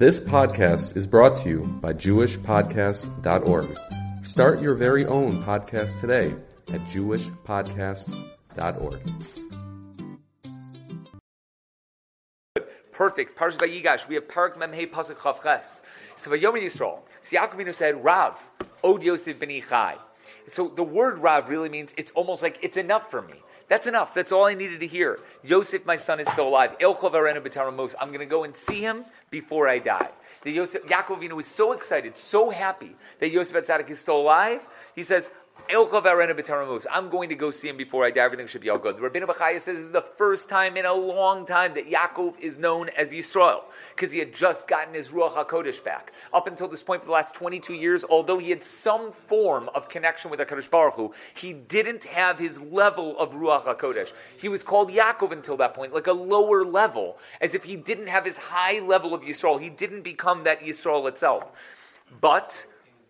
This podcast is brought to you by JewishPodcasts.org. Start your very own podcast today at JewishPodcasts.org. Perfect. Parshas Vayigash. We have Parak Memhei Pasuk Chav Ches. So Vayom Yisrael. So Yaakov said, Rav, Od Yosef ben Ichai. So the word Rav really means it's almost like it's enough for me. That's enough. That's all I needed to hear. Yosef, my son, is still alive. I'm going to go and see him before I die. The Yosef, Yaakov Avinu was so excited, so happy that Yosef Atzadik is still alive. He says, I'm going to go see him before I die. Everything should be all good. The Rabbeinu Bachaya says this is the first time in a long time that Yaakov is known as Yisrael because he had just gotten his Ruach HaKodesh back. Up until this point, for the last 22 years, although he had some form of connection with HaKadosh Baruch Hu, he didn't have his level of Ruach HaKodesh. He was called Yaakov until that point, like a lower level, as if he didn't have his high level of Yisrael. He didn't become that Yisrael itself. But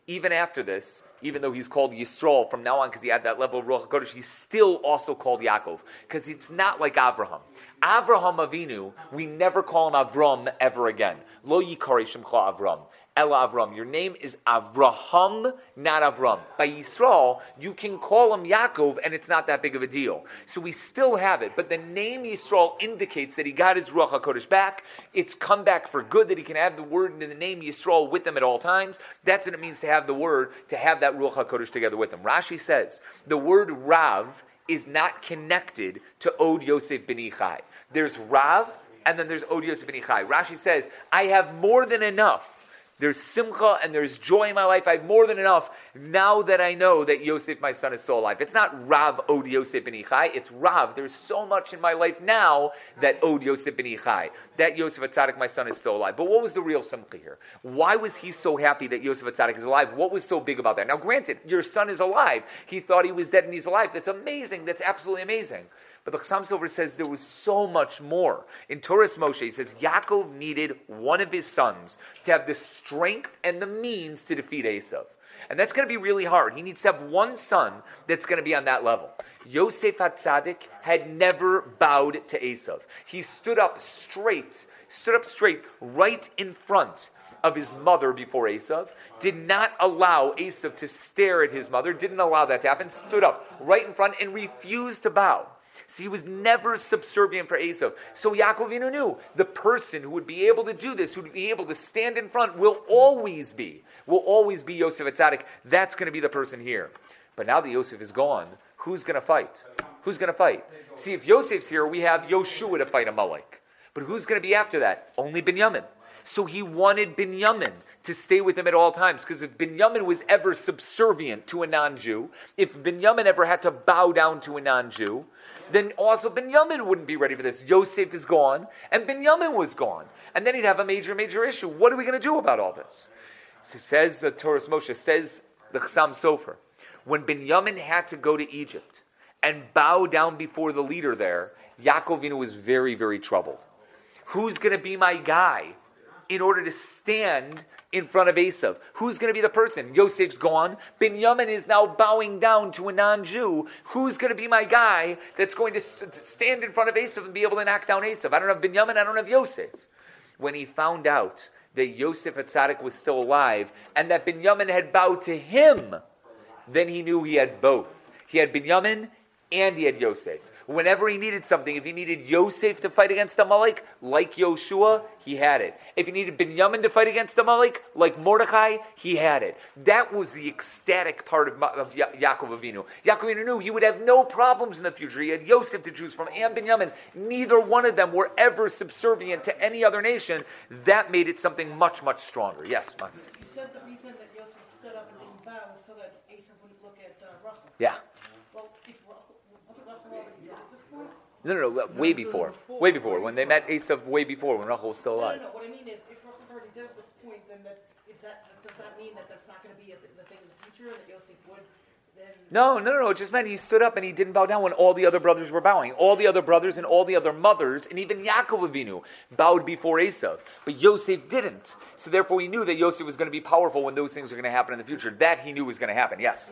even after this, even though he's called Yisrael from now on because he had that level of Ruach HaKodesh, he's still also called Yaakov because it's not like Abraham. Abraham Avinu, we never call him Avram ever again. Lo yikari shemcha Avram. Ella Avram. Your name is Avraham, not Avram. By Yisrael, you can call him Yaakov, and it's not that big of a deal. So we still have it, but the name Yisrael indicates that he got his Ruach HaKodesh back. It's come back for good, that he can have the word and the name Yisrael with him at all times. That's what it means to have the word, to have that Ruach HaKodesh together with him. Rashi says, the word Rav is not connected to Od Yosef ben Ichai. There's Rav, and then there's Od Yosef ben Ichai. Rashi says, I have more than enough there's simcha and there's joy in my life. I have more than enough now that I know that Yosef, my son, is still alive. It's not Rav Od Yosef ben Ichai. It's Rav. There's so much in my life now that Od Yosef ben Ichai. That Yosef Atzadik, my son, is still alive. But what was the real simcha here? Why was he so happy that Yosef Atzadik is alive? What was so big about that? Now, granted, your son is alive. He thought he was dead and he's alive. That's amazing. That's absolutely amazing. But the Chassam Sofer says there was so much more. In Toras Moshe, he says Yaakov needed one of his sons to have the strength and the means to defeat Esav. And that's going to be really hard. He needs to have one son that's going to be on that level. Yosef Hatzadik had never bowed to Esav. He stood up straight, stood up straight right in front of his mother before Esav, did not allow Esav to stare at his mother, didn't allow that to happen, stood up right in front and refused to bow. So he was never subservient for Esav. So Yaakov knew the person who would be able to do this, who would be able to stand in front, will always be, will always be Yosef Atzadik. That's going to be the person here. But now that Yosef is gone, who's going to fight? Who's going to fight? See, if Yosef's here, we have Yoshua to fight a Amalek. But who's going to be after that? Only Binyamin. So he wanted Binyamin to stay with him at all times. Because if Binyamin was ever subservient to a non Jew, if Binyamin ever had to bow down to a non Jew, then also Binyamin wouldn't be ready for this. Yosef is gone, and Binyamin was gone. And then he'd have a major, major issue. What are we going to do about all this? So says the Toras Moshe, says the Chassam Sofer, when Binyamin had to go to Egypt and bow down before the leader there, Yaakovinu was very, very troubled. Who's going to be my guy in order to stand in front of Esav. Who's going to be the person? Yosef's gone. Binyamin is now bowing down to a non-Jew. Who's going to be my guy that's going to stand in front of Esav and be able to knock down Esav? I don't have Binyamin. I don't have Yosef. When he found out that Yosef Atzadik was still alive and that Binyamin had bowed to him, then he knew he had both. He had Binyamin and he had Yosef. Whenever he needed something, if he needed Yosef to fight against Amalek, like Yoshua, he had it. If he needed Binyamin to fight against Amalek, like Mordechai, he had it. That was the ecstatic part of, of ya- Yaakov Avinu. Yaakov Avinu knew he would have no problems in the future. He had Yosef to choose from and Binyamin. Neither one of them were ever subservient to any other nation. That made it something much, much stronger. Yes, Mike. You said the reason that Yosef stood up and didn't bow was so that Esav wouldn't look at uh, Rachel. Yeah. No, no, no, way before. Way before. When they met Esav way before, when Rachel was still alive. No, no, no. What I mean is, if Rachel already dead at this point, then that, is that, does that mean that that's not going to be a, the thing in the future, that Yosef would then... No, no, no, it just meant he stood up and he didn't bow down when all the other brothers were bowing. All the other brothers and all the other mothers, and even Yaakov Avinu, bowed before Esav. But Yosef didn't. So therefore he knew that Yosef was going to be powerful when those things were going to happen in the future. That he knew was going to happen, yes.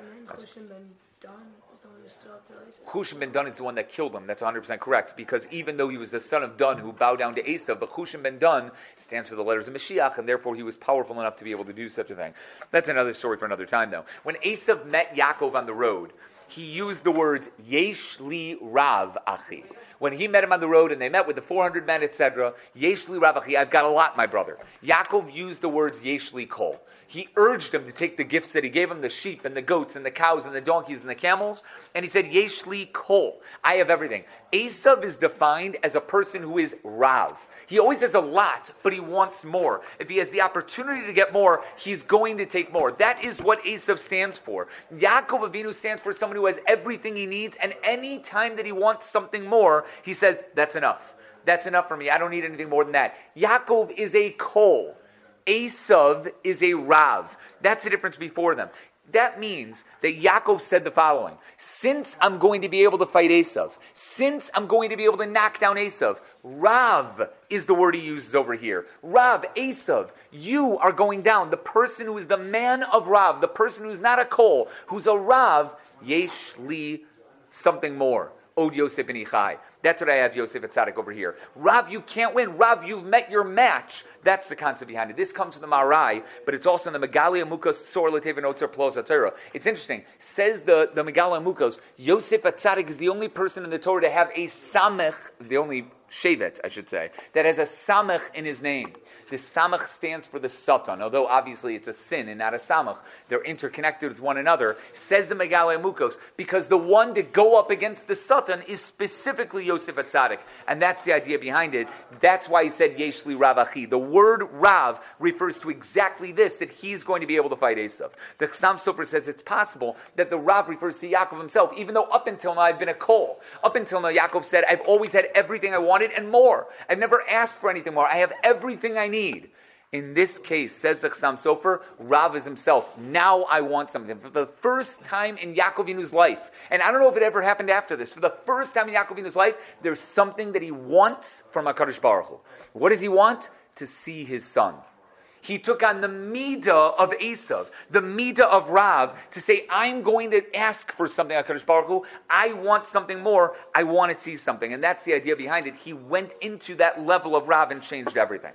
Chushim ben Dun is the one that killed him. That's 100% correct. Because even though he was the son of Dun who bowed down to Esav, but Chushim ben Dun stands for the letters of Mashiach, and therefore he was powerful enough to be able to do such a thing. That's another story for another time, though. When Esav met Yaakov on the road, he used the words Yesh li Rav Achi. When he met him on the road and they met with the 400 men, etc., Yesh li Rav Achi, I've got a lot, my brother. Yaakov used the words Yesh li Kol he urged him to take the gifts that he gave him the sheep and the goats and the cows and the donkeys and the camels. And he said, Yeshli kol. I have everything. Esav is defined as a person who is Rav. He always has a lot, but he wants more. If he has the opportunity to get more, he's going to take more. That is what Esav stands for. Yaakov Avinu stands for someone who has everything he needs, and any time that he wants something more, he says, That's enough. That's enough for me. I don't need anything more than that. Yaakov is a kol. Esav is a Rav. That's the difference before them. That means that Yaakov said the following Since I'm going to be able to fight Esav, since I'm going to be able to knock down Esav, Rav is the word he uses over here. Rav, Esav, you are going down. The person who is the man of Rav, the person who's not a Kol, who's a Rav, Yesh li something more. Od Yosef and Ichai. That's what I have Yosef Atzadik over here. Rav, you can't win. Rav, you've met your match. That's the concept behind it. This comes from the Marai, but it's also in the Megalia Mukos Sor Letevin Otzer Plos It's interesting. Says the, the Megalia Mukos, Yosef Atzadik is the only person in the Torah to have a Samech, the only Shevet, I should say, that has a Samech in his name. The samach stands for the satan, although obviously it's a sin and not a samach. They're interconnected with one another. Says the Megale Mukos, because the one to go up against the satan is specifically Yosef Atzadik. And that's the idea behind it. That's why he said Yeshli Ravachi. The word Rav refers to exactly this, that he's going to be able to fight Esav. The Chassam Sofer says it's possible that the Rav refers to Yaakov himself, even though up until now I've been a Kol. Up until now, Yaakov said, I've always had everything I wanted and more. I've never asked for anything more. I have everything I need. In this case, says the Chassam Sofer, Rav is himself. Now I want something. For the first time in Yaakovinu's life, and I don't know if it ever happened after this, for the first time in Yaakovinu's life, there's something that he wants from HaKadosh Baruch Hu. What does he want? To see his son. He took on the midah of Esav, the midah of Rav, to say, I'm going to ask for something, HaKadosh Baruch Hu. I want something more. I want to see something. And that's the idea behind it. He went into that level of Rav and changed everything.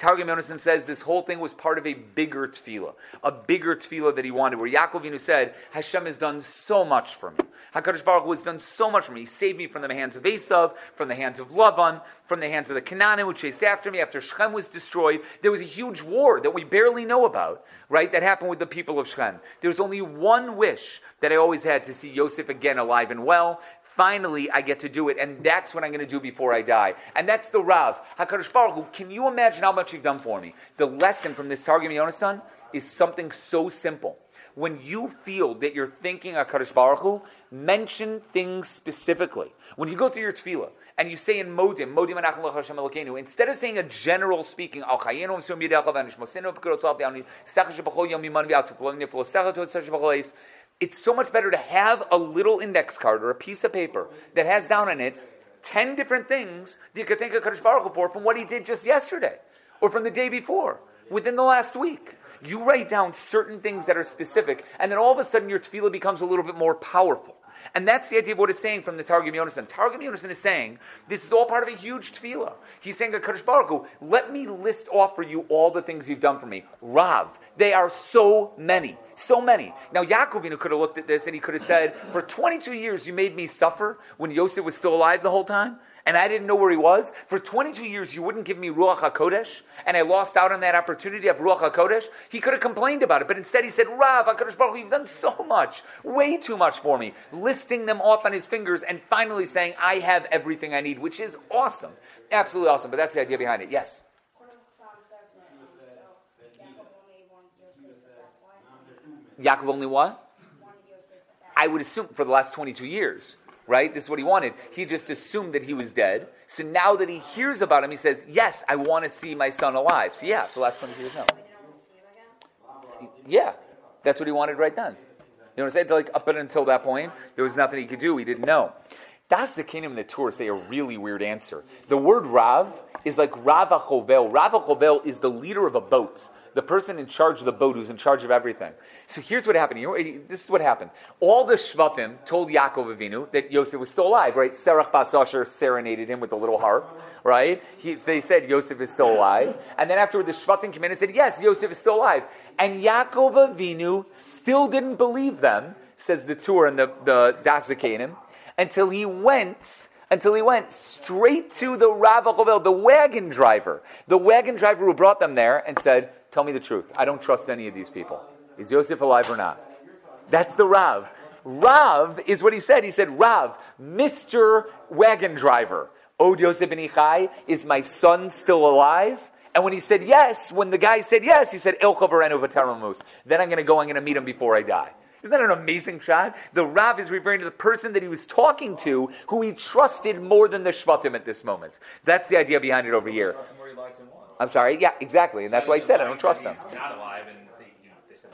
Targum Yonason says this whole thing was part of a bigger tefillah, a bigger tefillah that he wanted, where Yaakov said, Hashem has done so much for me. HaKadosh Baruch Hu has done so much for me. He saved me from the hands of Esav, from the hands of Lavan, from the hands of the Canaanim who chased after me after Shechem was destroyed. There was a huge war that we barely know about, right, that happened with the people of Shechem. There was only one wish that I always had to see Yosef again alive and well, finally I get to do it, and that's what I'm going to do before I die. And that's the Rav. HaKadosh Baruch Hu, can you imagine how much you've done for me? The lesson from this Targum Yonasan is something so simple. When you feel that you're thinking HaKadosh Baruch Hu, mention things specifically. When you go through your tefillah, and you say in Modim, Modim Anachim Hashem Elokeinu, instead of saying a general speaking, Al Chayenu Msum Yidei Chavan Shmosenu Pekirot Yami Sechah Shebachol Yom it's so much better to have a little index card or a piece of paper that has down on it 10 different things that you could thank Kaddish Baruch for from what he did just yesterday or from the day before, within the last week. You write down certain things that are specific, and then all of a sudden your tefillah becomes a little bit more powerful. And that's the idea of what it's saying from the Targum Yonasan. Targum Yonasan is saying this is all part of a huge tefillah. He's saying, Kaddish Baruch Hu, let me list off for you all the things you've done for me. Rav, they are so many, so many. Now Yaakovinu could have looked at this and he could have said, for 22 years you made me suffer when Yosef was still alive the whole time and I didn't know where he was. For 22 years, you wouldn't give me Ruach HaKodesh, and I lost out on that opportunity of Ruach HaKodesh. He could have complained about it, but instead he said, Rav HaKodesh Baruch you've done so much, way too much for me, listing them off on his fingers, and finally saying, I have everything I need, which is awesome. Absolutely awesome, but that's the idea behind it. Yes? Yaakov only what? I would assume for the last 22 years right? This is what he wanted. He just assumed that he was dead. So now that he hears about him, he says, Yes, I want to see my son alive. So yeah, the last 20 years, no. Yeah, that's what he wanted right then. You know what I'm saying? Like up until that point, there was nothing he could do. He didn't know. That's the kingdom of the Torah say a really weird answer. The word Rav is like Rav Achovel. Rav Achovel is the leader of a boat the person in charge of the boat who's in charge of everything. So here's what happened. This is what happened. All the Shvatim told Yaakov Avinu that Yosef was still alive, right? Serach Bas Asher serenaded him with a little harp, right? He, they said Yosef is still alive. And then afterward, the Shvatim came in and said, yes, Yosef is still alive. And Yaakov Avinu still didn't believe them, says the tour and the, the until he went until he went straight to the Rav Achovel, the wagon driver, the wagon driver who brought them there, and said, "Tell me the truth. I don't trust any of these people. Is Yosef alive or not?" That's the Rav. Rav is what he said. He said, "Rav, Mister Wagon Driver, Od Yosef ben Ichai, is my son still alive?" And when he said yes, when the guy said yes, he said, Ilcha Verenu Then I'm going to go, I'm going to meet him before I die. Isn't that an amazing shot? The Rav is referring to the person that he was talking to, who he trusted more than the Shvatim at this moment. That's the idea behind it over here. I'm sorry. Yeah, exactly, and that's why he said I don't trust them.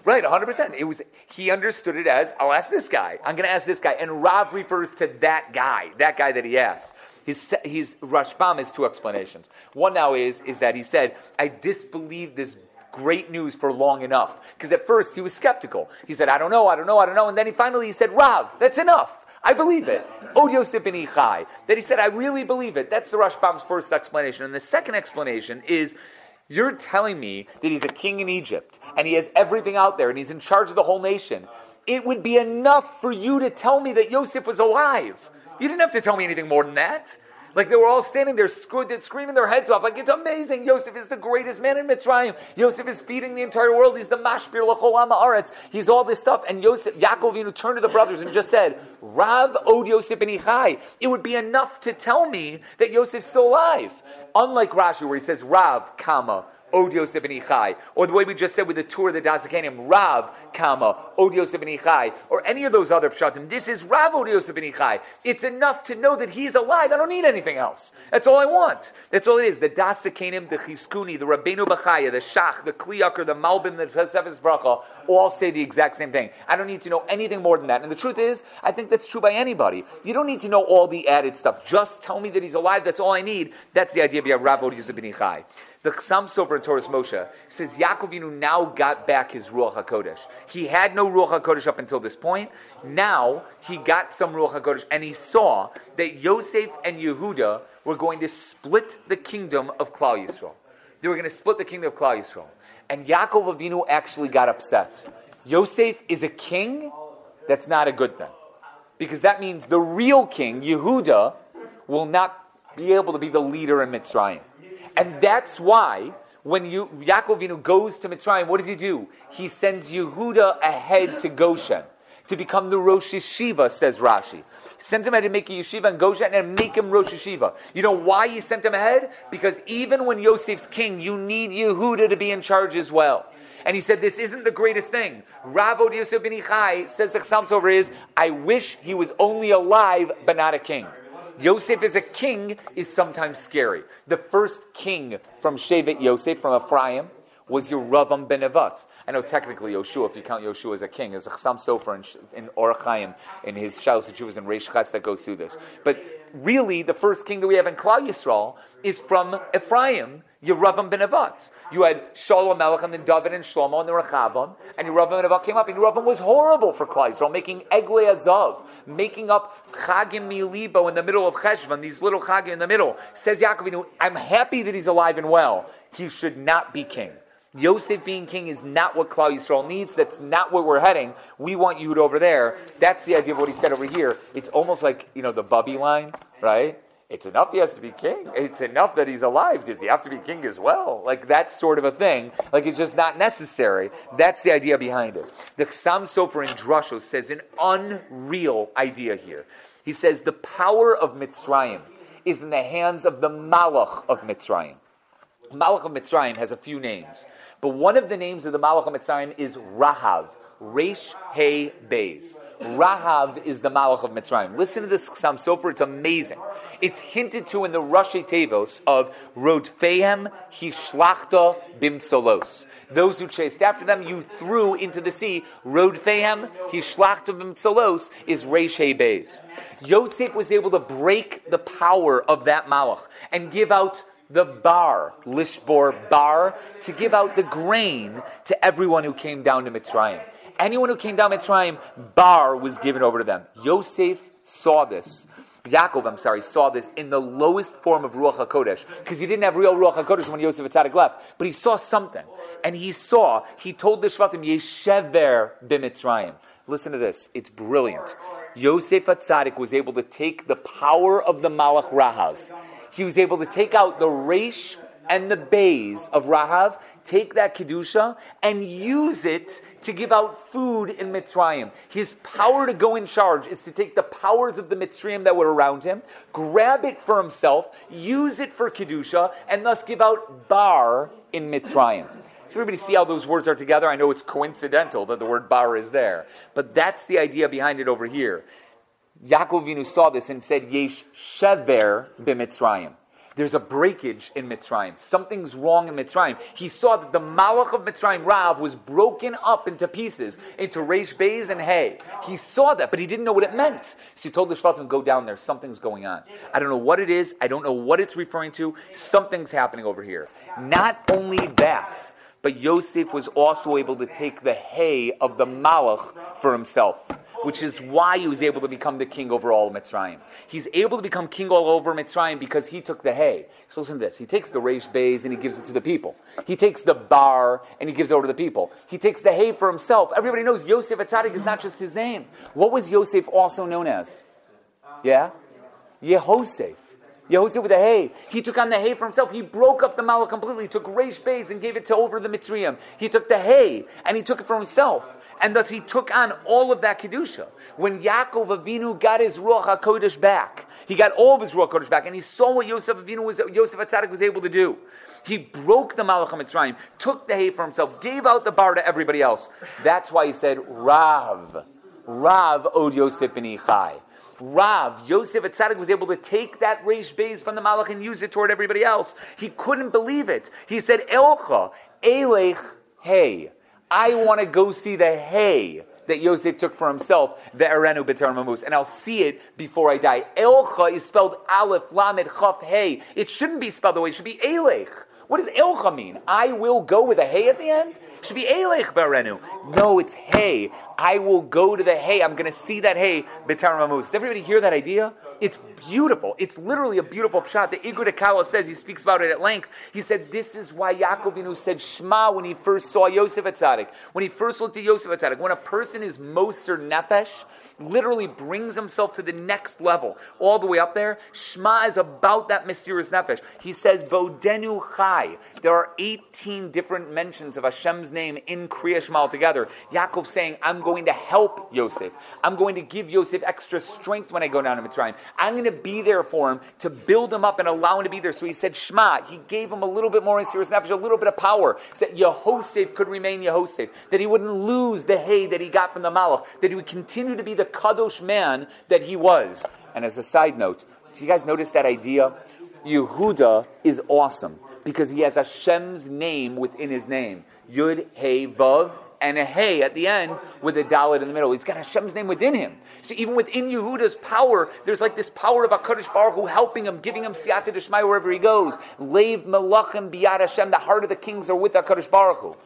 Right, 100%. It was he understood it as I'll ask this guy. I'm going to ask this guy, and Rav refers to that guy, that guy that he asked. His, his Rashbam has two explanations. One now is is that he said, "I disbelieve this great news for long enough. Because at first he was skeptical. He said, I don't know, I don't know, I don't know. And then he finally he said, Rav, that's enough. I believe it. Od Yosef ben Ichai. That he said, I really believe it. That's the Rashbam's first explanation. And the second explanation is, you're telling me that he's a king in Egypt and he has everything out there and he's in charge of the whole nation. It would be enough for you to tell me that Yosef was alive. You didn't have to tell me anything more than that. Like they were all standing there screaming their heads off. Like it's amazing. Yosef is the greatest man in Mitzrayim. Yosef is feeding the entire world. He's the mashpir l'cholam aretz. He's all this stuff. And Yosef, Yaakov, know, turned to the brothers and just said, Rav od Yosef and Ichai. It would be enough to tell me that Yosef's still alive. Unlike Rashi where he says Rav, comma, Od Yosef Ichai. Or the way we just said with the Tur of the Das Zakanim, Rav, Kama, Od Yosef and Ichai. Or any of those other pshatim. This is Rav Od Yosef Ichai. It's enough to know that he's alive. I don't need anything else. That's all I want. That's all it is. The Das Zakanim, the Chizkuni, the Rabbeinu Bachaya, the Shach, the Kliyakar, the Malbim, the Sefes Bracha, all say the exact same thing. I don't need to know anything more than that. And the truth is, I think that's true by anybody. You don't need to know all the added stuff. Just tell me that he's alive. That's all I need. That's the idea of Rav Od Yosef Ichai. The Chassam Sofer in Toras Moshe says Yaakovinu now got back his Ruach HaKodesh. He had no Ruach HaKodesh up until this point. Now he got some Ruach HaKodesh and he saw that Yosef and Yehuda were going to split the kingdom of Klal Yisrael. They were going to split the kingdom of Klal Yisrael. And Yaakov Avinu actually got upset. Yosef is a king, that's not a good thing. Because that means the real king, Yehuda, will not be able to be the leader in Mitzrayim. And that's why when you, Yaakov goes to Mitzrayim, what does he do? He sends Yehuda ahead to Goshen to become the Rosh Yeshiva, says Rashi. Sent him ahead to make a yeshiva in Goshen and make him Rosh Yeshiva. You know why he sent him ahead? Because even when Yosef's king, you need Yehuda to be in charge as well. And he said, this isn't the greatest thing. Rav Yosef ben Ichai says the Chassam Sofer is, I wish he was only alive, but not a king. Yosef as a king is sometimes scary. The first king from Shevet Yosef, from Ephraim, was Yeravam ben Nevat. I know technically Yoshua, if you count Yoshua as a king, is a Chassam Sofer in, in Chaim, in his Shalos Jews and Reish that goes through this. But really, the first king that we have in Klal Yisrael is from Ephraim, Yeravam ben Nevat. You had Shaul Melech and then David and Shlomo and the Rechavam, and Yeravam ben Nevat came up, and Yeravam was horrible for Klal Yisrael, making Egle Azav, making up Chagim Milibo in the middle of Cheshvan, these little Chagim in the middle. Says Yaakov, I'm happy that he's alive and well. He should not be king. Yosef being king is not what Klal Yisrael needs. That's not where we're heading. We want Yud over there. That's the idea of what he said over here. It's almost like, you know, the Bubby line, right? It's enough he has to be king. It's enough that he's alive. Does he have to be king as well? Like that sort of a thing. Like it's just not necessary. That's the idea behind it. The Chassam Sofer in Drusho says an unreal idea here. He says the power of Mitzrayim is in the hands of the Malach of Mitzrayim. Malach of Mitzrayim has a few names, but one of the names of the Malach of Mitzrayim is Rahav, Resh He Beis. Rahav is the Malach of Mitzrayim. Listen to this Chassam Sofer, it's amazing. It's hinted to in the Rashi Tevos of Rodfehem Hishlachta Bimsolos. Those who chased after them, you threw into the sea. Rod Fehem, Hishlachtum Salos, is Reish Beis. Yosef was able to break the power of that malach and give out the bar, lishbor bar, to give out the grain to everyone who came down to Mitzrayim. Anyone who came down Mitzrayim, bar was given over to them. Yosef saw this. Yaakov, I'm sorry, saw this in the lowest form of Ruach HaKodesh, because he didn't have real Ruach HaKodesh when Yosef Atzadik left, but he saw something. And he saw, he told the Shvatim, Yeshever b'Mitzrayim. Listen to this, it's brilliant. Yosef Atzadik was able to take the power of the Malach Rahav. He was able to take out the Resh and the Bays of Rahav, take that Kedusha, and use it to give out food in Mitzrayim. His power to go in charge is to take the powers of the Mitzrayim that were around him, grab it for himself, use it for Kedusha, and thus give out bar in Mitzrayim. So everybody see how those words are together? I know it's coincidental that the word bar is there, but that's the idea behind it over here. Yaakov Vinu saw this and said, Yesh shever b'Mitzrayim. There's a breakage in Mitzrayim. Something's wrong in Mitzrayim. He saw that the Malach of Mitzrayim, Rav, was broken up into pieces, into Reish Beis and Hay. He saw that, but he didn't know what it meant. So he told the Shvatim, go down there. Something's going on. I don't know what it is. I don't know what it's referring to. Something's happening over here. Not only that, but Yosef was also able to take the hay of the Malach for himself which is why he was able to become the king over all of Mitzrayim. He's able to become king all over Mitzrayim because he took the hay. So listen to this. He takes the Reish Bays and he gives it to the people. He takes the bar and he gives it over to the people. He takes the hay for himself. Everybody knows Yosef Atzadik is not just his name. What was Yosef also known as? Yeah? Yehosef. Yehosef with the hay. He took on the hay for himself. He broke up the malach completely. He took Reish Bays and gave it to over the Mitzrayim. He took the hay and he took it for himself and thus he took on all of that kedusha. When Yaakov Avinu got his ruach hakodesh back, he got all of his ruach hakodesh back, and he saw what Yosef Avinu was, Yosef Atzadik was able to do. He broke the Malach Mitzrayim, took the hay for himself, gave out the bar to everybody else. That's why he said, Rav, Rav od Yosef ben Ichai. Rav, Yosef Atzadik was able to take that Reish Beis from the Malach and use it toward everybody else. He couldn't believe it. He said, Elcha, Elech, hey. I want to go see the hay that Yosef took for himself, the Erenu B'Tar Mamus, and I'll see it before I die. Elcha is spelled Aleph, Lamed, Chaf, Hey. It shouldn't be spelled the way it should be Elech. What does Elcha mean? I will go with a hay at the end? Should be Elech Barenu. No, it's hay. I will go to the hay. I'm going to see that hay, B'Tar. Does everybody hear that idea? It's beautiful. It's literally a beautiful shot. The Igor Kala says, he speaks about it at length. He said, this is why Yaakovinu said Shema when he first saw Yosef Atzadik. When he first looked at Yosef Atzadik. When a person is Moser Nefesh, literally brings himself to the next level, all the way up there. Shema is about that mesirus nefesh. He says, Vodenu Chai. There are 18 different mentions of Hashem's name in Kriya Shema altogether. Yaakov saying, I'm going to help Yosef. I'm going to give Yosef extra strength when I go down to Mitzrayim. I'm going to be there for him to build him up and allow him to be there. So he said, Shema. He gave him a little bit more serious nefesh, a little bit of power, so that Yehosef could remain Yehosef, that he wouldn't lose the hay that he got from the Malach, that he would continue to be the kadosh man that he was. And as a side note, do you guys notice that idea? Yehuda is awesome because he has a Hashem's name within his name. Yud, Hey, Vav, and a Hey at the end with a Dalit in the middle. He's got Hashem's name within him. So even within Yehuda's power, there's like this power of a HaKadosh Baruch Hu helping him, giving him Siyata Deshmai wherever he goes. Leiv Melachim Biyad Hashem, the heart of the kings are with HaKadosh Baruch Hu.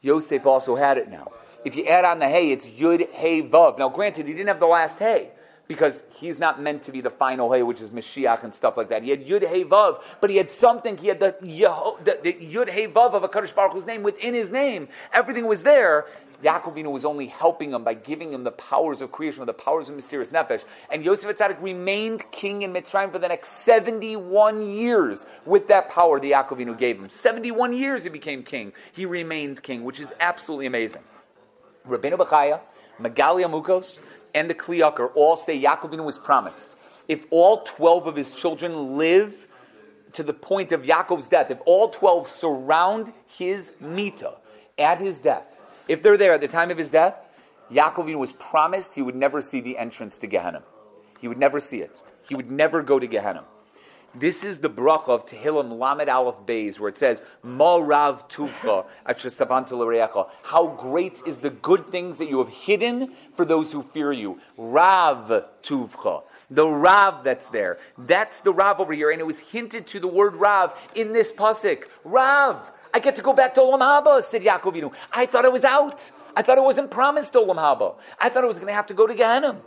Yosef also had it now. If you add on the hey, it's Yud Hey Vav. Now, granted, he didn't have the last hey because he's not meant to be the final hey, which is Mashiach and stuff like that. He had Yud Hey Vav, but he had something. He had the, Yeho, the, the Yud Hey Vav of a Kaddish Baruch Hu's name within his name. Everything was there. Yaakovinu was only helping him by giving him the powers of creation, the powers of mesirus nefesh. And Yosef Atzadik remained king in Mitzrayim for the next 71 years with that power the Yaakovinu gave him. 71 years he became king. He remained king, which is absolutely amazing. Rabbeinu Bechaya, Megalia Mukos, and the Kliyakar all say Yaakovinu was promised. If all 12 of his children live to the point of Yaakov's death, if all 12 surround his mita at his death, if they're there at the time of his death, Yaakovinu was promised he would never see the entrance to Gehenna. He would never see it. He would never go to Gehenna. This is the bracha of Tehillim Lamed Aleph Beis, where it says, "Ma Rav Tuvcha How great is the good things that you have hidden for those who fear you. Rav Tuvcha. The Rav that's there. That's the Rav over here. And it was hinted to the word Rav in this pasuk. Rav. I get to go back to Olam Haba, said Yaakovinu. I thought I was out. I thought it wasn't promised Olam Haba. I thought I was going to have to go to Gehenna.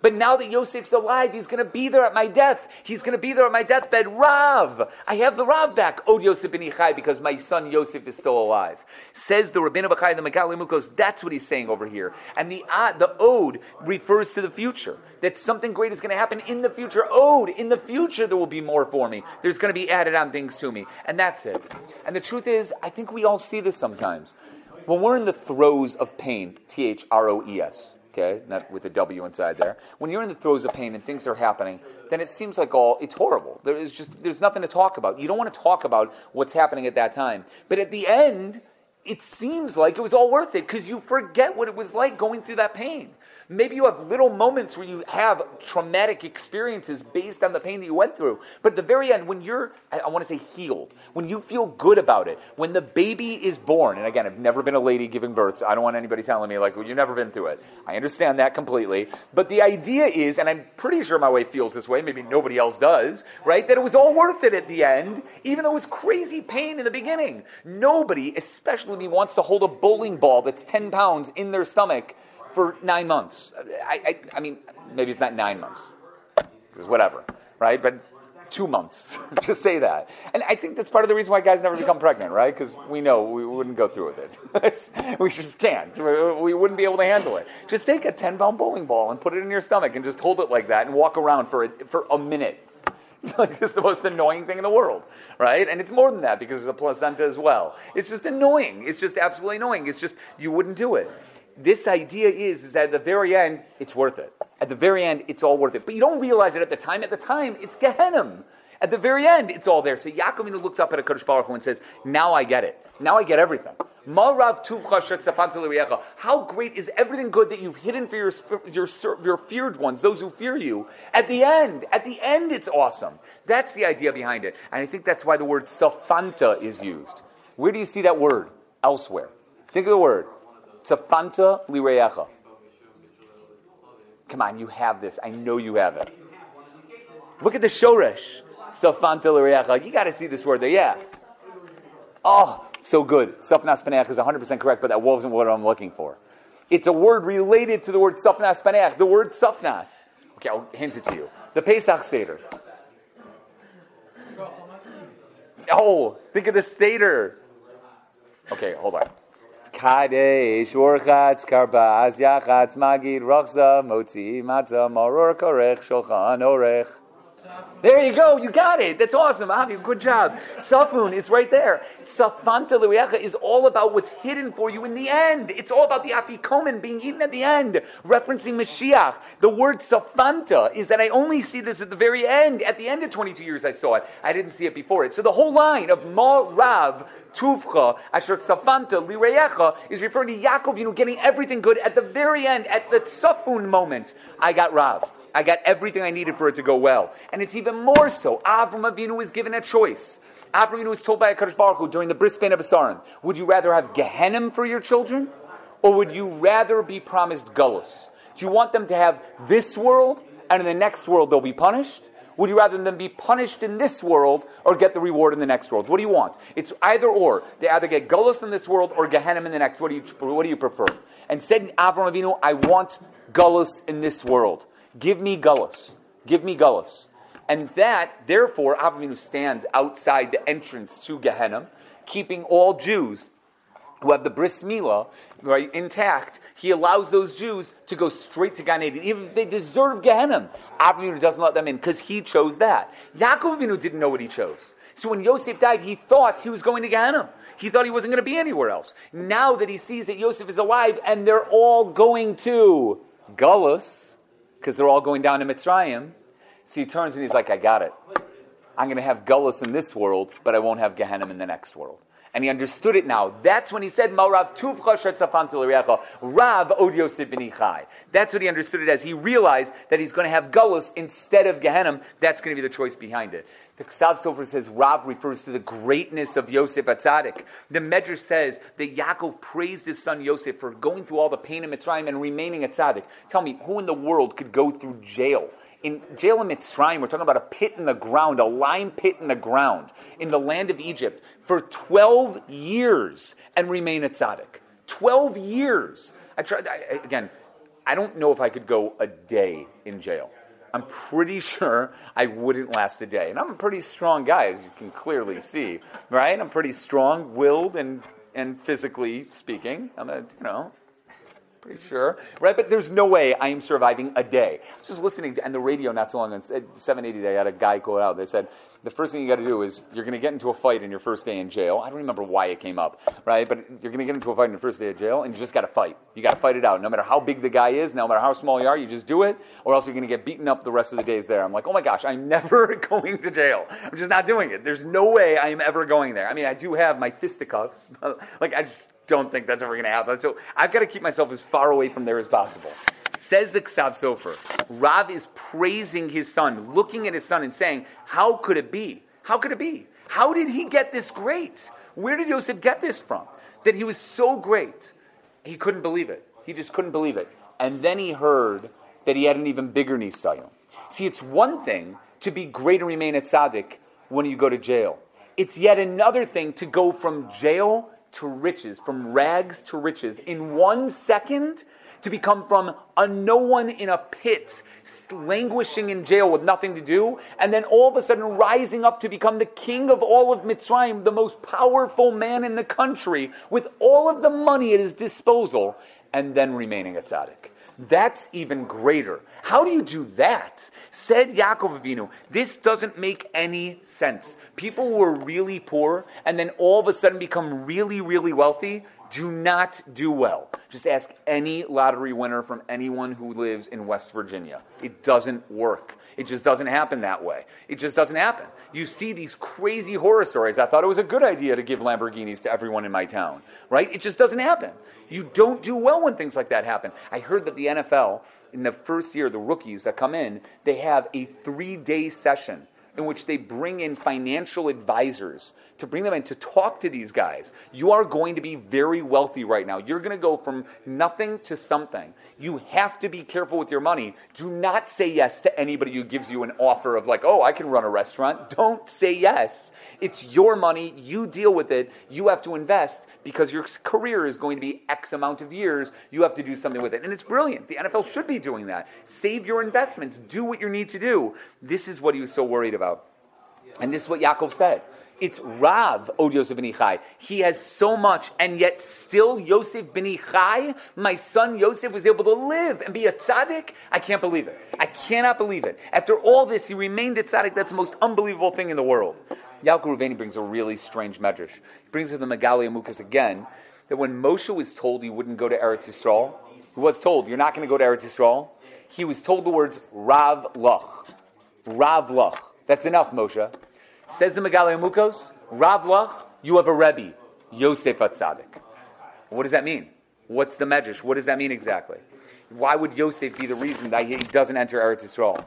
But now that Yosef's alive, he's going to be there at my death. He's going to be there at my deathbed. Rav, I have the Rav back. Od Yosef ben Ichai, because my son Yosef is still alive. Says the Rabbeinu Bachai, the Megali Mukos, that's what he's saying over here. And the uh, the Ode refers to the future. That something great is going to happen in the future. Ode, in the future there will be more for me. There's going to be added on things to me. And that's it. And the truth is, I think we all see this sometimes. When we're in the throes of pain, T H R O E S, okay, not with a W inside there. When you're in the throes of pain and things are happening, then it seems like all it's horrible. There is just there's nothing to talk about. You don't want to talk about what's happening at that time. But at the end, it seems like it was all worth it because you forget what it was like going through that pain. Maybe you have little moments where you have traumatic experiences based on the pain that you went through. But at the very end, when you're, I, want to say healed, when you feel good about it, when the baby is born, and again, I've never been a lady giving birth, so I don't want anybody telling me, like, well, you've never been through it. I understand that completely. But the idea is, and I'm pretty sure my wife feels this way, maybe nobody else does, right? That it was all worth it at the end, even though it was crazy pain in the beginning. Nobody, especially me, wants to hold a bowling ball that's 10 pounds in their stomach for nine months. I, I, I mean, maybe it's not nine months, whatever, right? But two months. Just say that. And I think that's part of the reason why guys never become pregnant, right? Because we know we wouldn't go through with it. we just can't. We wouldn't be able to handle it. Just take a 10 pound bowling ball and put it in your stomach and just hold it like that and walk around for a, for a minute. like it's the most annoying thing in the world, right? And it's more than that because there's a placenta as well. It's just annoying. It's just absolutely annoying. It's just you wouldn't do it this idea is, is that at the very end, it's worth it. At the very end, it's all worth it. But you don't realize it at the time. At the time, it's Gehenna. At the very end, it's all there. So Yaakovinu looked up at a Kadosh Baruch Hu and says, now I get it. Now I get everything. How great is everything good that you've hidden for your, your, your feared ones, those who fear you? At the end, at the end, it's awesome. That's the idea behind it. And I think that's why the word safanta is used. Where do you see that word? Elsewhere. Think of the word. Tzafanta lireyacha. Come on, you have this. I know you have it. Look at the shoresh. Tzafanta lireyacha. You got to see this word there. Yeah. Oh, so good. Safnas paneach is 100% correct, but that wasn't what I'm looking for. It's a word related to the word safnas paneach. The word safnas. Okay, I'll hint it to you. The Pesach Seder. Oh, think of the Seder. Okay, hold on. Kadesh, Orchatz, Karpas, Yachatz, Magid, Rachza, Motzi, Matzah, Maror, Korech, Shulchan, Orech. There you go. You got it. That's awesome, Avi. Good job. Safun is right there. Safanta Luriacha is all about what's hidden for you in the end. It's all about the afikomen being eaten at the end, referencing Mashiach. The word Safanta is that I only see this at the very end. At the end of 22 years, I saw it. I didn't see it before it. So the whole line of Ma Rav, Tuvcha, Asher Safanta, Lireyecha is referring to Yaakov, you know, getting everything good at the very end, at the Safun moment. I got Rav. I got everything I needed for it to go well. And it's even more so. Avram Avinu was given a choice. Avram Avinu was told by a Kadosh Baruch Hu during the bris of Abasarim, would you rather have Gehenim for your children? Or would you rather be promised Gullus? Do you want them to have this world and in the next world they'll be punished? Would you rather them be punished in this world or get the reward in the next world? What do you want? It's either or. They either get Gullus in this world or Gehenim in the next. What do you, what do you prefer? And said Avram Avinu, I want Gullus in this world. Give me Gullus. Give me Gullus. And that, therefore, Avinu stands outside the entrance to Gehenna, keeping all Jews who have the bris milah right intact. He allows those Jews to go straight to Gan Eden, even if they deserve Gehenna. Avinu doesn't let them in because he chose that. Yaakov Avinu didn't know what he chose. So when Yosef died, he thought he was going to Gehenna. He thought he wasn't going to be anywhere else. Now that he sees that Yosef is alive and they're all going to Gullus, because they're all going down to Mitzrayim. So he turns and he's like, I got it. I'm going to have Gullus in this world, but I won't have Gehenna in the next world. And he understood it now. That's when he said, Rav Rav That's what he understood it as. He realized that he's going to have Gullus instead of Gehenna. That's going to be the choice behind it. The Ksav Sofer says Rav refers to the greatness of Yosef Atzadik. The Medrash says that Yaakov praised his son Yosef for going through all the pain in Mitzrayim and remaining at Tzadik. Tell me, who in the world could go through jail? In jail in Mitzrayim, we're talking about a pit in the ground, a lime pit in the ground, in the land of Egypt, for 12 years and remain at Tzadik. 12 years. I tried, I, again, I don't know if I could go a day in jail. I'm pretty sure I wouldn't last a day. And I'm a pretty strong guy, as you can clearly see, right? I'm pretty strong willed and, and physically speaking. I'm a, you know, pretty sure, right? But there's no way I am surviving a day. I was just listening to, and the radio not so long ago, 780 they had a guy go out. They said, the first thing you got to do is you're going to get into a fight in your first day in jail. I don't remember why it came up, right? But you're going to get into a fight in your first day of jail, and you just got to fight. You got to fight it out. No matter how big the guy is, no matter how small you are, you just do it, or else you're going to get beaten up the rest of the days there. I'm like, oh my gosh, I'm never going to jail. I'm just not doing it. There's no way I am ever going there. I mean, I do have my fisticuffs, like I just don't think that's ever going to happen. So I've got to keep myself as far away from there as possible. Says the Ksav Sofer, Rav is praising his son, looking at his son and saying, How could it be? How could it be? How did he get this great? Where did Yosef get this from? That he was so great. He couldn't believe it. He just couldn't believe it. And then he heard that he had an even bigger nisayim. See, it's one thing to be great and remain at tzaddik when you go to jail. It's yet another thing to go from jail to riches, from rags to riches, in one second to become from a no one in a pit, languishing in jail with nothing to do, and then all of a sudden rising up to become the king of all of Mitzrayim, the most powerful man in the country, with all of the money at his disposal, and then remaining a tzaddik. That's even greater. How do you do that? Said Yaakov Avinu, this doesn't make any sense. People who are really poor and then all of a sudden become really, really wealthy do not do well. Just ask any lottery winner from anyone who lives in West Virginia. It doesn't work. It just doesn't happen that way. It just doesn't happen. You see these crazy horror stories. I thought it was a good idea to give Lamborghinis to everyone in my town, right? It just doesn't happen. You don't do well when things like that happen. I heard that the NFL, in the first year, the rookies that come in, they have a three day session in which they bring in financial advisors to bring them in to talk to these guys. You are going to be very wealthy right now. You're going to go from nothing to something. You have to be careful with your money. Do not say yes to anybody who gives you an offer of like, oh, I can run a restaurant. Don't say yes. It's your money. You deal with it. You have to invest because your career is going to be X amount of years. You have to do something with it. And it's brilliant. The NFL should be doing that. Save your investments. Do what you need to do. This is what he was so worried about. And this is what Yaakov said. It's Rav, Od Yosef ben Ichai. He has so much, and yet still Yosef ben Ichai, my son Yosef, was able to live and be a tzaddik. I can't believe it. I cannot believe it. After all this, he remained a tzaddik. That's the most unbelievable thing in the world. Yaakov Ruveni brings a really strange medrash. He brings to the Megali Amukas again, that when Moshe was told he wouldn't go to Eretz Yisrael, he was told, you're not going to go to Eretz Yisrael, he was told the words Rav Lach. Rav Lach. That's enough, Moshe. Says the Megali Amukos, Rav Lach, you have a Rebbe, Yosef Atzadik. What does that mean? What's the medrash? What does that mean exactly? Why would Yosef be the reason that he doesn't enter Eretz Yisrael?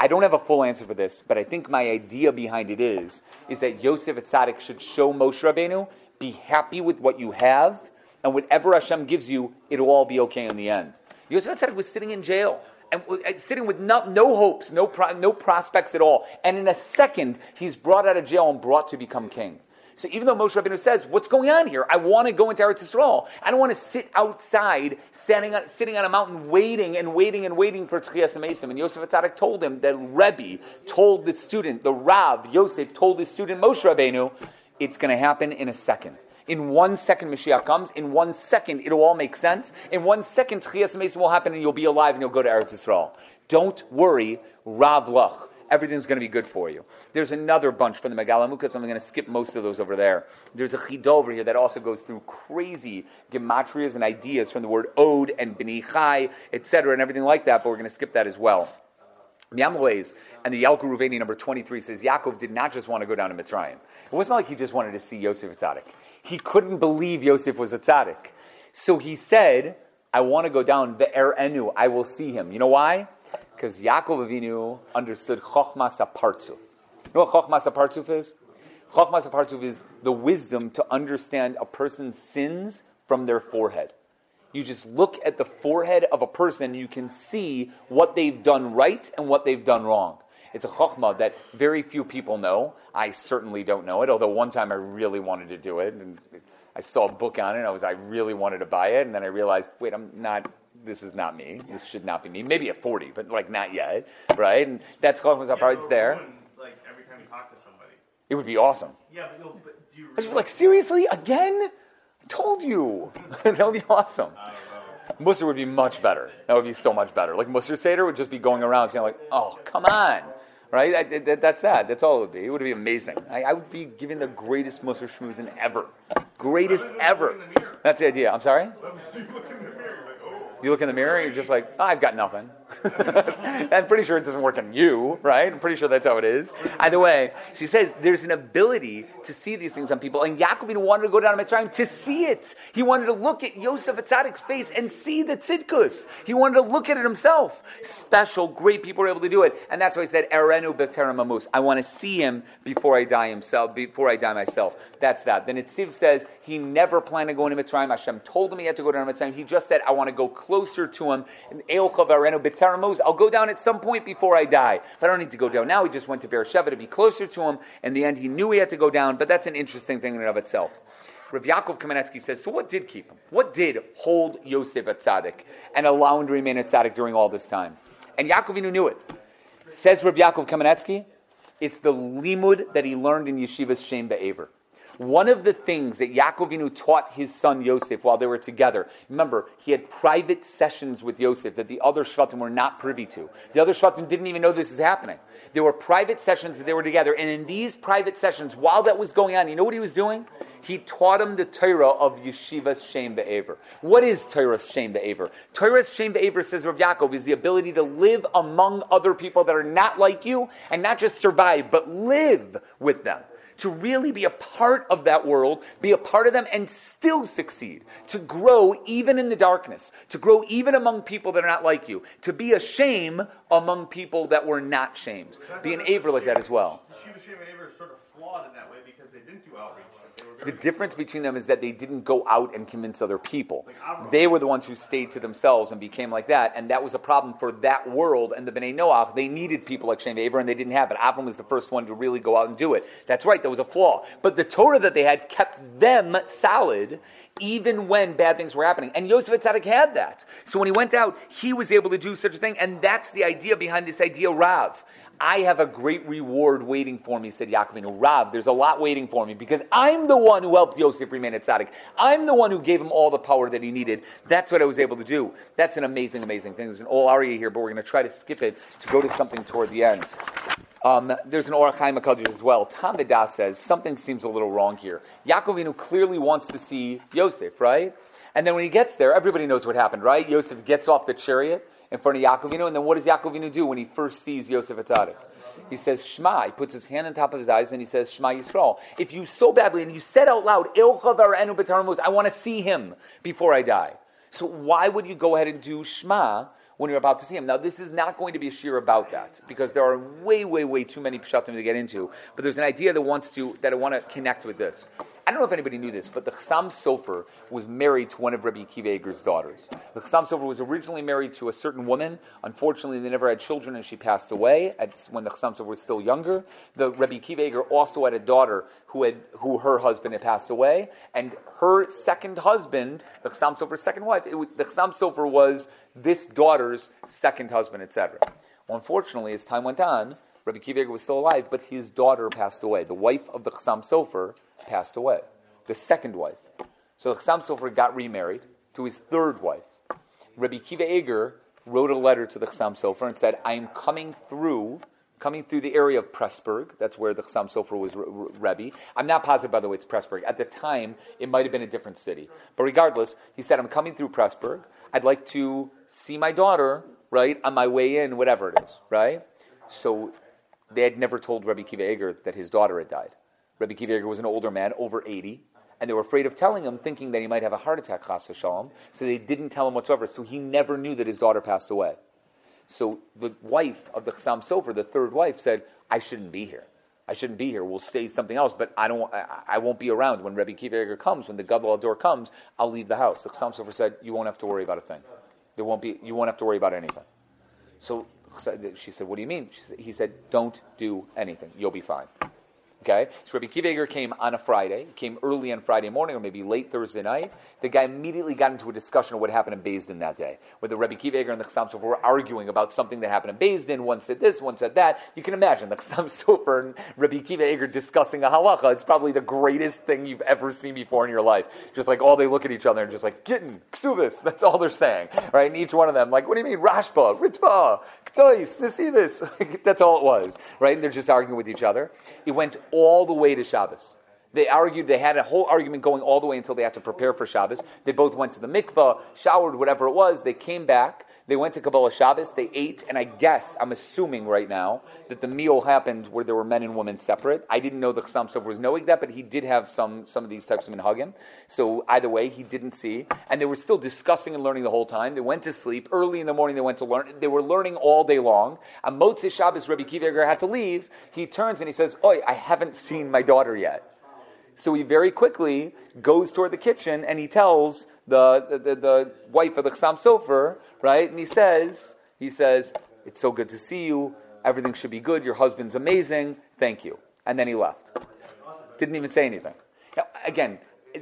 I don't have a full answer for this, but I think my idea behind it is, is that Yosef Atzadik should show Moshe Rabbeinu, be happy with what you have, and whatever Hashem gives you, it'll all be okay in the end. Yosef Atzadik was sitting in jail and sitting with no, no hopes, no, pro, no prospects at all. And in a second, he's brought out of jail and brought to become king. So even though Moshe Rabbeinu says, "What's going on here? I want to go into Eretz Yisrael. I don't want to sit outside, standing on, sitting on a mountain, waiting and waiting and waiting for Tchias Amesim." And Yosef Atzadik told him that Rebbe told the student, the Rav Yosef told the student Moshe Rabbeinu, "It's going to happen in a second. In one second, Mashiach comes. In one second, it'll all make sense. In one second, Tchias Amesim will happen, and you'll be alive, and you'll go to Eretz Yisrael. Don't worry, Rav Lach." everything's going to be good for you. There's another bunch from the Megalamuka, so I'm going to skip most of those over there. There's a Chid over here that also goes through crazy gematrias and ideas from the word ode and B'ni Chai, etc., and everything like that, but we're going to skip that as well. Yamloes and the Yalkut Ruveni number 23 says Yaakov did not just want to go down to Mitzrayim. It wasn't like he just wanted to see Yosef Tzaddik. He couldn't believe Yosef was a Tzaddik. So he said, I want to go down the Er Enu. I will see him. You know why? Because Yaakov Avinu understood Chochmas Apartzuf. know what Chochmas Apartzuf is? Chochmas Apartzuf is the wisdom to understand a person's sins from their forehead. You just look at the forehead of a person, you can see what they've done right and what they've done wrong. It's a chokhmah that very few people know. I certainly don't know it, although one time I really wanted to do it, and I saw a book on it, and I was I really wanted to buy it, and then I realized, wait, I'm not. This is not me. This should not be me. Maybe at 40, but like not yet, right? And that's chokhmah Yeah, yeah, but there. Like every time you talk to somebody. It would be awesome. Yeah, but, you'll, but do you really? like, seriously, again? I told you. that would be awesome. Oh, I. Musser would be much better. That would be so much better. Like Musser Seder would just be going around saying like, "Oh, come on." Right? I, that, that's that. That's all it would be. It would be amazing. I, I would be giving the greatest Musser schmoozing ever. Greatest Why would you ever. the? That's the idea. I'm sorry? You look in the mirror? You're like, oh. You look in the mirror and you're just like, oh, I've got nothing. I'm pretty sure it doesn't work on you, right? I'm pretty sure that's how it is. Either way, she says there's an ability to see these things on people. And Yaakov wanted to go down to Mitzrayim to see it. He wanted to look at Yosef Atzadik's face and see the tzidkus. He wanted to look at it himself. Special, great people were able to do it. And that's why he said, Erenu B'terem. I want to see him before I die himself, before I die myself. That's that. The Netziv says he never planned on going to Mitzrayim. Hashem told him he had to go down to Mitzrayim. He just said, I want to go closer to him. And Eilchav Erenu B'terem I'll go down at some point before I die. But I don't need to go down now. He just went to Beersheba to be closer to him. In the end, he knew he had to go down, but that's an interesting thing in and of itself. Rav Yaakov Kamenetsky says, so what did keep him? What did hold Yosef at Tzaddik and allow him to remain at Tzaddik during all this time? And Yaakovinu knew it. Says Rav Yaakov Kamenetsky, it's the limud that he learned in Yeshivas Shem Be'aver. One of the things that Yaakovinu taught his son Yosef while they were together, remember, he had private sessions with Yosef that the other Shvatim were not privy to. The other Shvatim didn't even know this was happening. There were private sessions that they were together, and in these private sessions, while that was going on, you know what he was doing? He taught him the Torah of Yeshivas Shem Be'aver. What is Toras Shem Be'aver? Toras Shem Be'aver, says Rav Yaakov, is the ability to live among other people that are not like you, and not just survive, but live with them to really be a part of that world, be a part of them, and still succeed. To grow even in the darkness, to grow even among people that are not like you, to be a shame among people that were not shamed. Be an aver like that as well. Shiva Shiva Aver sort of flawed in that way because they didn't do outreach. The difference between them is that they didn't go out and convince other people. They were the ones who stayed to themselves and became like that, and that was a problem for that world and the Bnei Noach. They needed people like Shem Aver, and they didn't have it. Avram was the first one to really go out and do it. That's right, that was a flaw. But the Torah that they had kept them solid, even when bad things were happening. And Yosef Atzadik had that. So when he went out, he was able to do such a thing, and that's the idea behind this idea, Rav. I have a great reward waiting for me, said Yaakovinu. Rav, there's a lot waiting for me because I'm the one who helped Yosef remain at Tzaddik. I'm the one who gave him all the power that he needed. That's what I was able to do. That's an amazing, amazing thing. There's an all aria here, but we're going to try to skip it to go to something toward the end. Um, there's an Orach HaKadosh as well. Tam Vedas says something seems a little wrong here. Yaakovinu clearly wants to see Yosef, right? And then when he gets there, everybody knows what happened, right? Yosef gets off the chariot in front of Yaakovinu, and then what does Yaakovinu do when he first sees Yosef Atzadik? He says Shema. He puts his hand on top of his eyes and he says Shema Yisrael. If you so badly and you said out loud, I want to see him before I die. So why would you go ahead and do Shema when you're about to see him? Now this is not going to be a shiur about that because there are way, way, way too many pshatim to get into. But there's an idea that wants to that I want to connect with this. I don't know if anybody knew this, but the Chassam Sofer was married to one of Rabbi Akiva Eger's daughters. The Chassam Sofer was originally married to a certain woman. Unfortunately, they never had children, and she passed away at, when the Chassam Sofer was still younger. The Rabbi Akiva Eger also had a daughter who had who her husband had passed away, and her second husband, the Chassam Sofer's second wife, it was, the Chassam Sofer was this daughter's second husband, etc. Well, unfortunately, as time went on, Rabbi Akiva Eger was still alive, but his daughter passed away. The wife of the Chassam Sofer passed away. The second wife. So Chassam Sofer got remarried to his third wife. Rabbi Kiva Eger wrote a letter to the Chassam Sofer and said, I am coming through, coming through the area of Pressburg. That's where the Chassam Sofer was R- R- Rebbe. I'm not positive, by the way, it's Pressburg. At the time, it might have been a different city. But regardless, he said, I'm coming through Pressburg. I'd like to see my daughter, right, on my way in, whatever it is, right? So they had never told Rabbi Kiva Eger that his daughter had died. Rabbi Kiva was an older man, over 80, and they were afraid of telling him, thinking that he might have a heart attack, chas v'shalom, so they didn't tell him whatsoever, so he never knew that his daughter passed away. So the wife of the Chassam Sofer, the third wife, said, I shouldn't be here. I shouldn't be here. We'll say something else, but I don't. I, I won't be around when Rebbe Kiva comes. When the Gadol Hador comes, I'll leave the house. The Chassam Sofer said, "You won't have to worry about a thing. There won't be. You won't have to worry about anything." So she said, "What do you mean?" Said, he said, "Don't do anything. You'll be fine." Okay, so Rabbi Kiva Eger came on a Friday, came early on Friday morning, or maybe late Thursday night. The guy immediately got into a discussion of what happened in Din that day, where the Rabbi Kiva Eger and the Chassam Sofer were arguing about something that happened in Din. One said this, one said that. You can imagine the Chassam Sofer and Rabbi Kiva Eger discussing a halacha. It's probably the greatest thing you've ever seen before in your life. Just like all they look at each other and just like gittin, ksuvis. That's all they're saying, right? And each one of them, like, what do you mean, Rashba, Ritva, Ktois, Nesivis? That's all it was, right? And they're just arguing with each other. It went all the way to Shabbos. They argued, they had a whole argument going all the way until they had to prepare for Shabbos. They both went to the mikvah, showered, whatever it was. They came back. They went to Kabbalas Shabbos. They ate, and I guess, I'm assuming right now, that the meal happened where there were men and women separate. I didn't know the Chassam Sofer was knowing that, but he did have some, some of these types of minhagim. So either way, he didn't see. And they were still discussing and learning the whole time. They went to sleep. Early in the morning, they went to learn. They were learning all day long. On Motzei Shabbos, Rabbi Kiva Eger had to leave. He turns and he says, Oi, I haven't seen my daughter yet. So he very quickly goes toward the kitchen and he tells the, the, the, the wife of the Chassam Sofer, right? And he says, he says, it's so good to see you. Everything should be good. Your husband's amazing. Thank you. And then he left. Didn't even say anything. Again,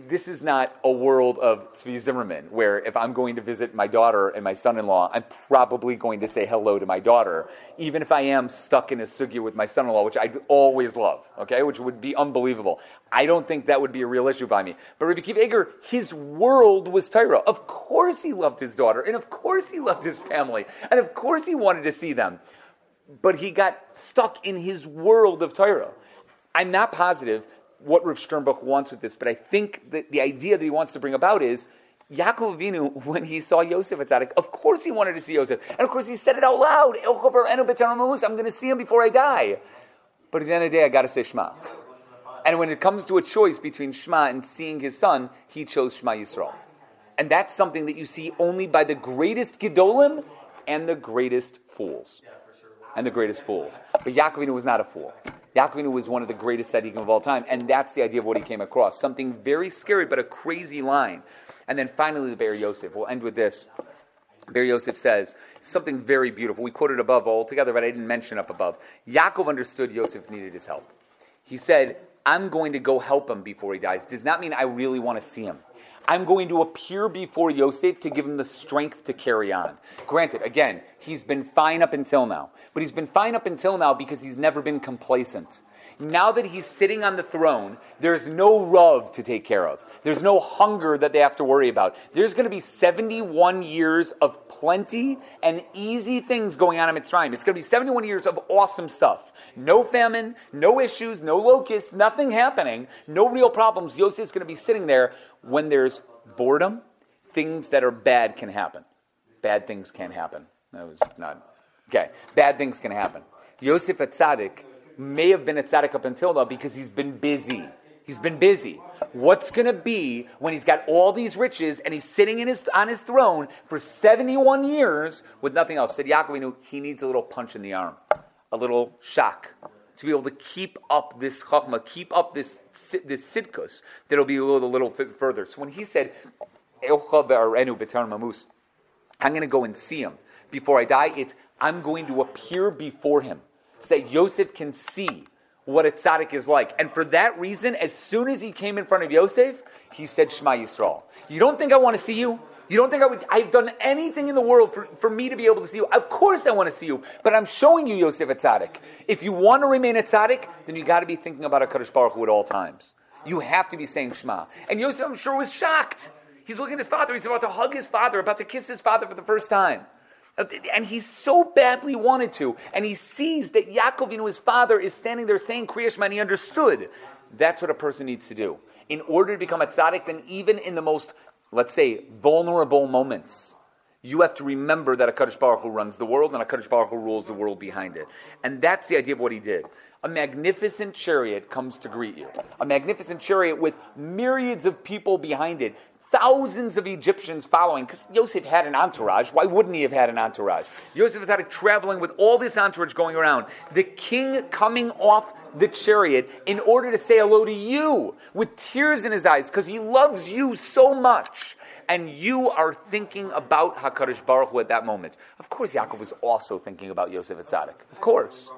this is not a world of Tzvi Zimmerman, where if I'm going to visit my daughter and my son-in-law, I'm probably going to say hello to my daughter, even if I am stuck in a sugya with my son-in-law, which I always love, okay, which would be unbelievable. I don't think that would be a real issue by me. But Rabbi Kiva Eger, his world was Torah. Of course he loved his daughter, and of course he loved his family, and of course he wanted to see them. But he got stuck in his world of Torah. I'm not positive what Rav Sternbuch wants with this, but I think that the idea that he wants to bring about is Yaakov Avinu, when he saw Yosef Atzadik, of course he wanted to see Yosef. And of course he said it out loud. I'm going to see him before I die. But at the end of the day, I got to say Shema. And when it comes to a choice between Shema and seeing his son, he chose Shema Yisrael. And that's something that you see only by the greatest Gedolim and the greatest fools. And the greatest fools. But Yaakov Avinu was not a fool. Yaakov was one of the greatest tzaddikim of all time, and that's the idea of what he came across. Something very scary, but a crazy line. And then finally, the Be'er Yosef. We'll end with this. Be'er Yosef says something very beautiful. We quoted above altogether, but I didn't mention up above. Yaakov understood Yosef needed his help. He said, I'm going to go help him before he dies. Does not mean I really want to see him. I'm going to appear before Yosef to give him the strength to carry on. Granted, again, he's been fine up until now, but he's been fine up until now because he's never been complacent. Now that he's sitting on the throne, there's no Rav to take care of. There's no hunger that they have to worry about. There's going to be 71 years of plenty and easy things going on in Mitzrayim. It's going to be 71 years of awesome stuff. No famine, no issues, no locusts, nothing happening, no real problems. Yosef's going to be sitting there when there's boredom, things that are bad can happen. Bad things can happen. That was not okay. Bad things can happen. Yosef Atzadik may have been a tzaddik up until now because he's been busy. He's been busy. What's going to be when he's got all these riches and he's sitting in his, on his throne for 71 years with nothing else? Said Yaakov, knew he needs a little punch in the arm, a little shock to be able to keep up this chachma, keep up this this tzidkus, that'll be a little, a little further. So when he said, I'm going to go and see him before I die, it's I'm going to appear before him so that Yosef can see what a tzaddik is like. And for that reason, as soon as he came in front of Yosef, he said, Shema Yisrael. You don't think I want to see you? You don't think I would, I've done anything in the world for, for me to be able to see you? Of course I want to see you, but I'm showing you Yosef a tzaddik. If you want to remain a tzaddik, then you got to be thinking about HaKadosh Baruch Hu at all times. You have to be saying Shema. And Yosef, I'm sure, was shocked. He's looking at his father. He's about to hug his father, about to kiss his father for the first time. And he so badly wanted to. And he sees that Yaakov, you know, his father, is standing there saying Kriyash and he understood. That's what a person needs to do. In order to become a tzaddik, then even in the most let's say, vulnerable moments, you have to remember that HaKadosh Baruch Hu runs the world and HaKadosh Baruch Hu rules the world behind it. And that's the idea of what he did. A magnificent chariot comes to greet you. A magnificent chariot with myriads of people behind it, thousands of Egyptians following, because Yosef had an entourage. Why wouldn't he have had an entourage? Yosef had traveling with all this entourage going around. The king coming off the chariot in order to say hello to you with tears in his eyes because he loves you so much. And you are thinking about HaKadosh Baruch Hu at that moment. Of course, Yaakov was also thinking about Yosef Atzadik. Of course.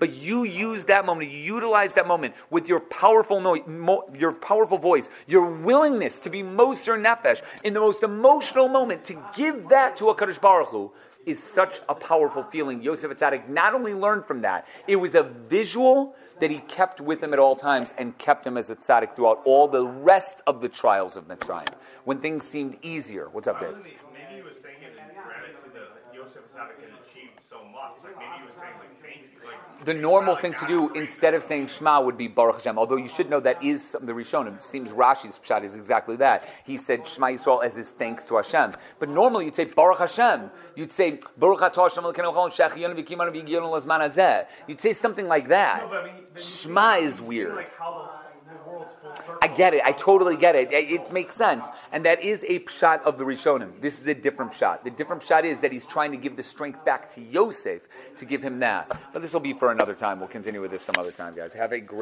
But you use that moment, you utilize that moment with your powerful no, mo, your powerful voice, your willingness to be Moser Nefesh in the most emotional moment, to give that to HaKadosh Baruch Hu is such a powerful feeling. Yosef Atzadik not only learned from that, it was a visual that he kept with him at all times and kept him as a tzaddik throughout all the rest of the trials of Mitzrayim. When things seemed easier. What's up, Dave? Maybe he was saying it in gratitude that Yosef Tzaddik had achieved so much. Like maybe he was saying like change like The normal thing to do instead of saying Shema would be Baruch Hashem. Although you should know that is the Rishonim. It seems Rashi's pshat is exactly that. He said Shema Yisrael as his thanks to Hashem. But normally you'd say Baruch Hashem. You'd say Baruch Hashem Elokeinu Melech Haolam Shehecheyanu V'Kimanu V'Yigiyonu You'd say something like that. No, but I mean, Shema is weird. Like how I get it. I totally get it. It, it makes sense. And that is a pshat of the Rishonim. This is a different pshat. The different pshat is that he's trying to give the strength back to Yosef to give him that. But this will be for another time. We'll continue with this some other time, guys. Have a great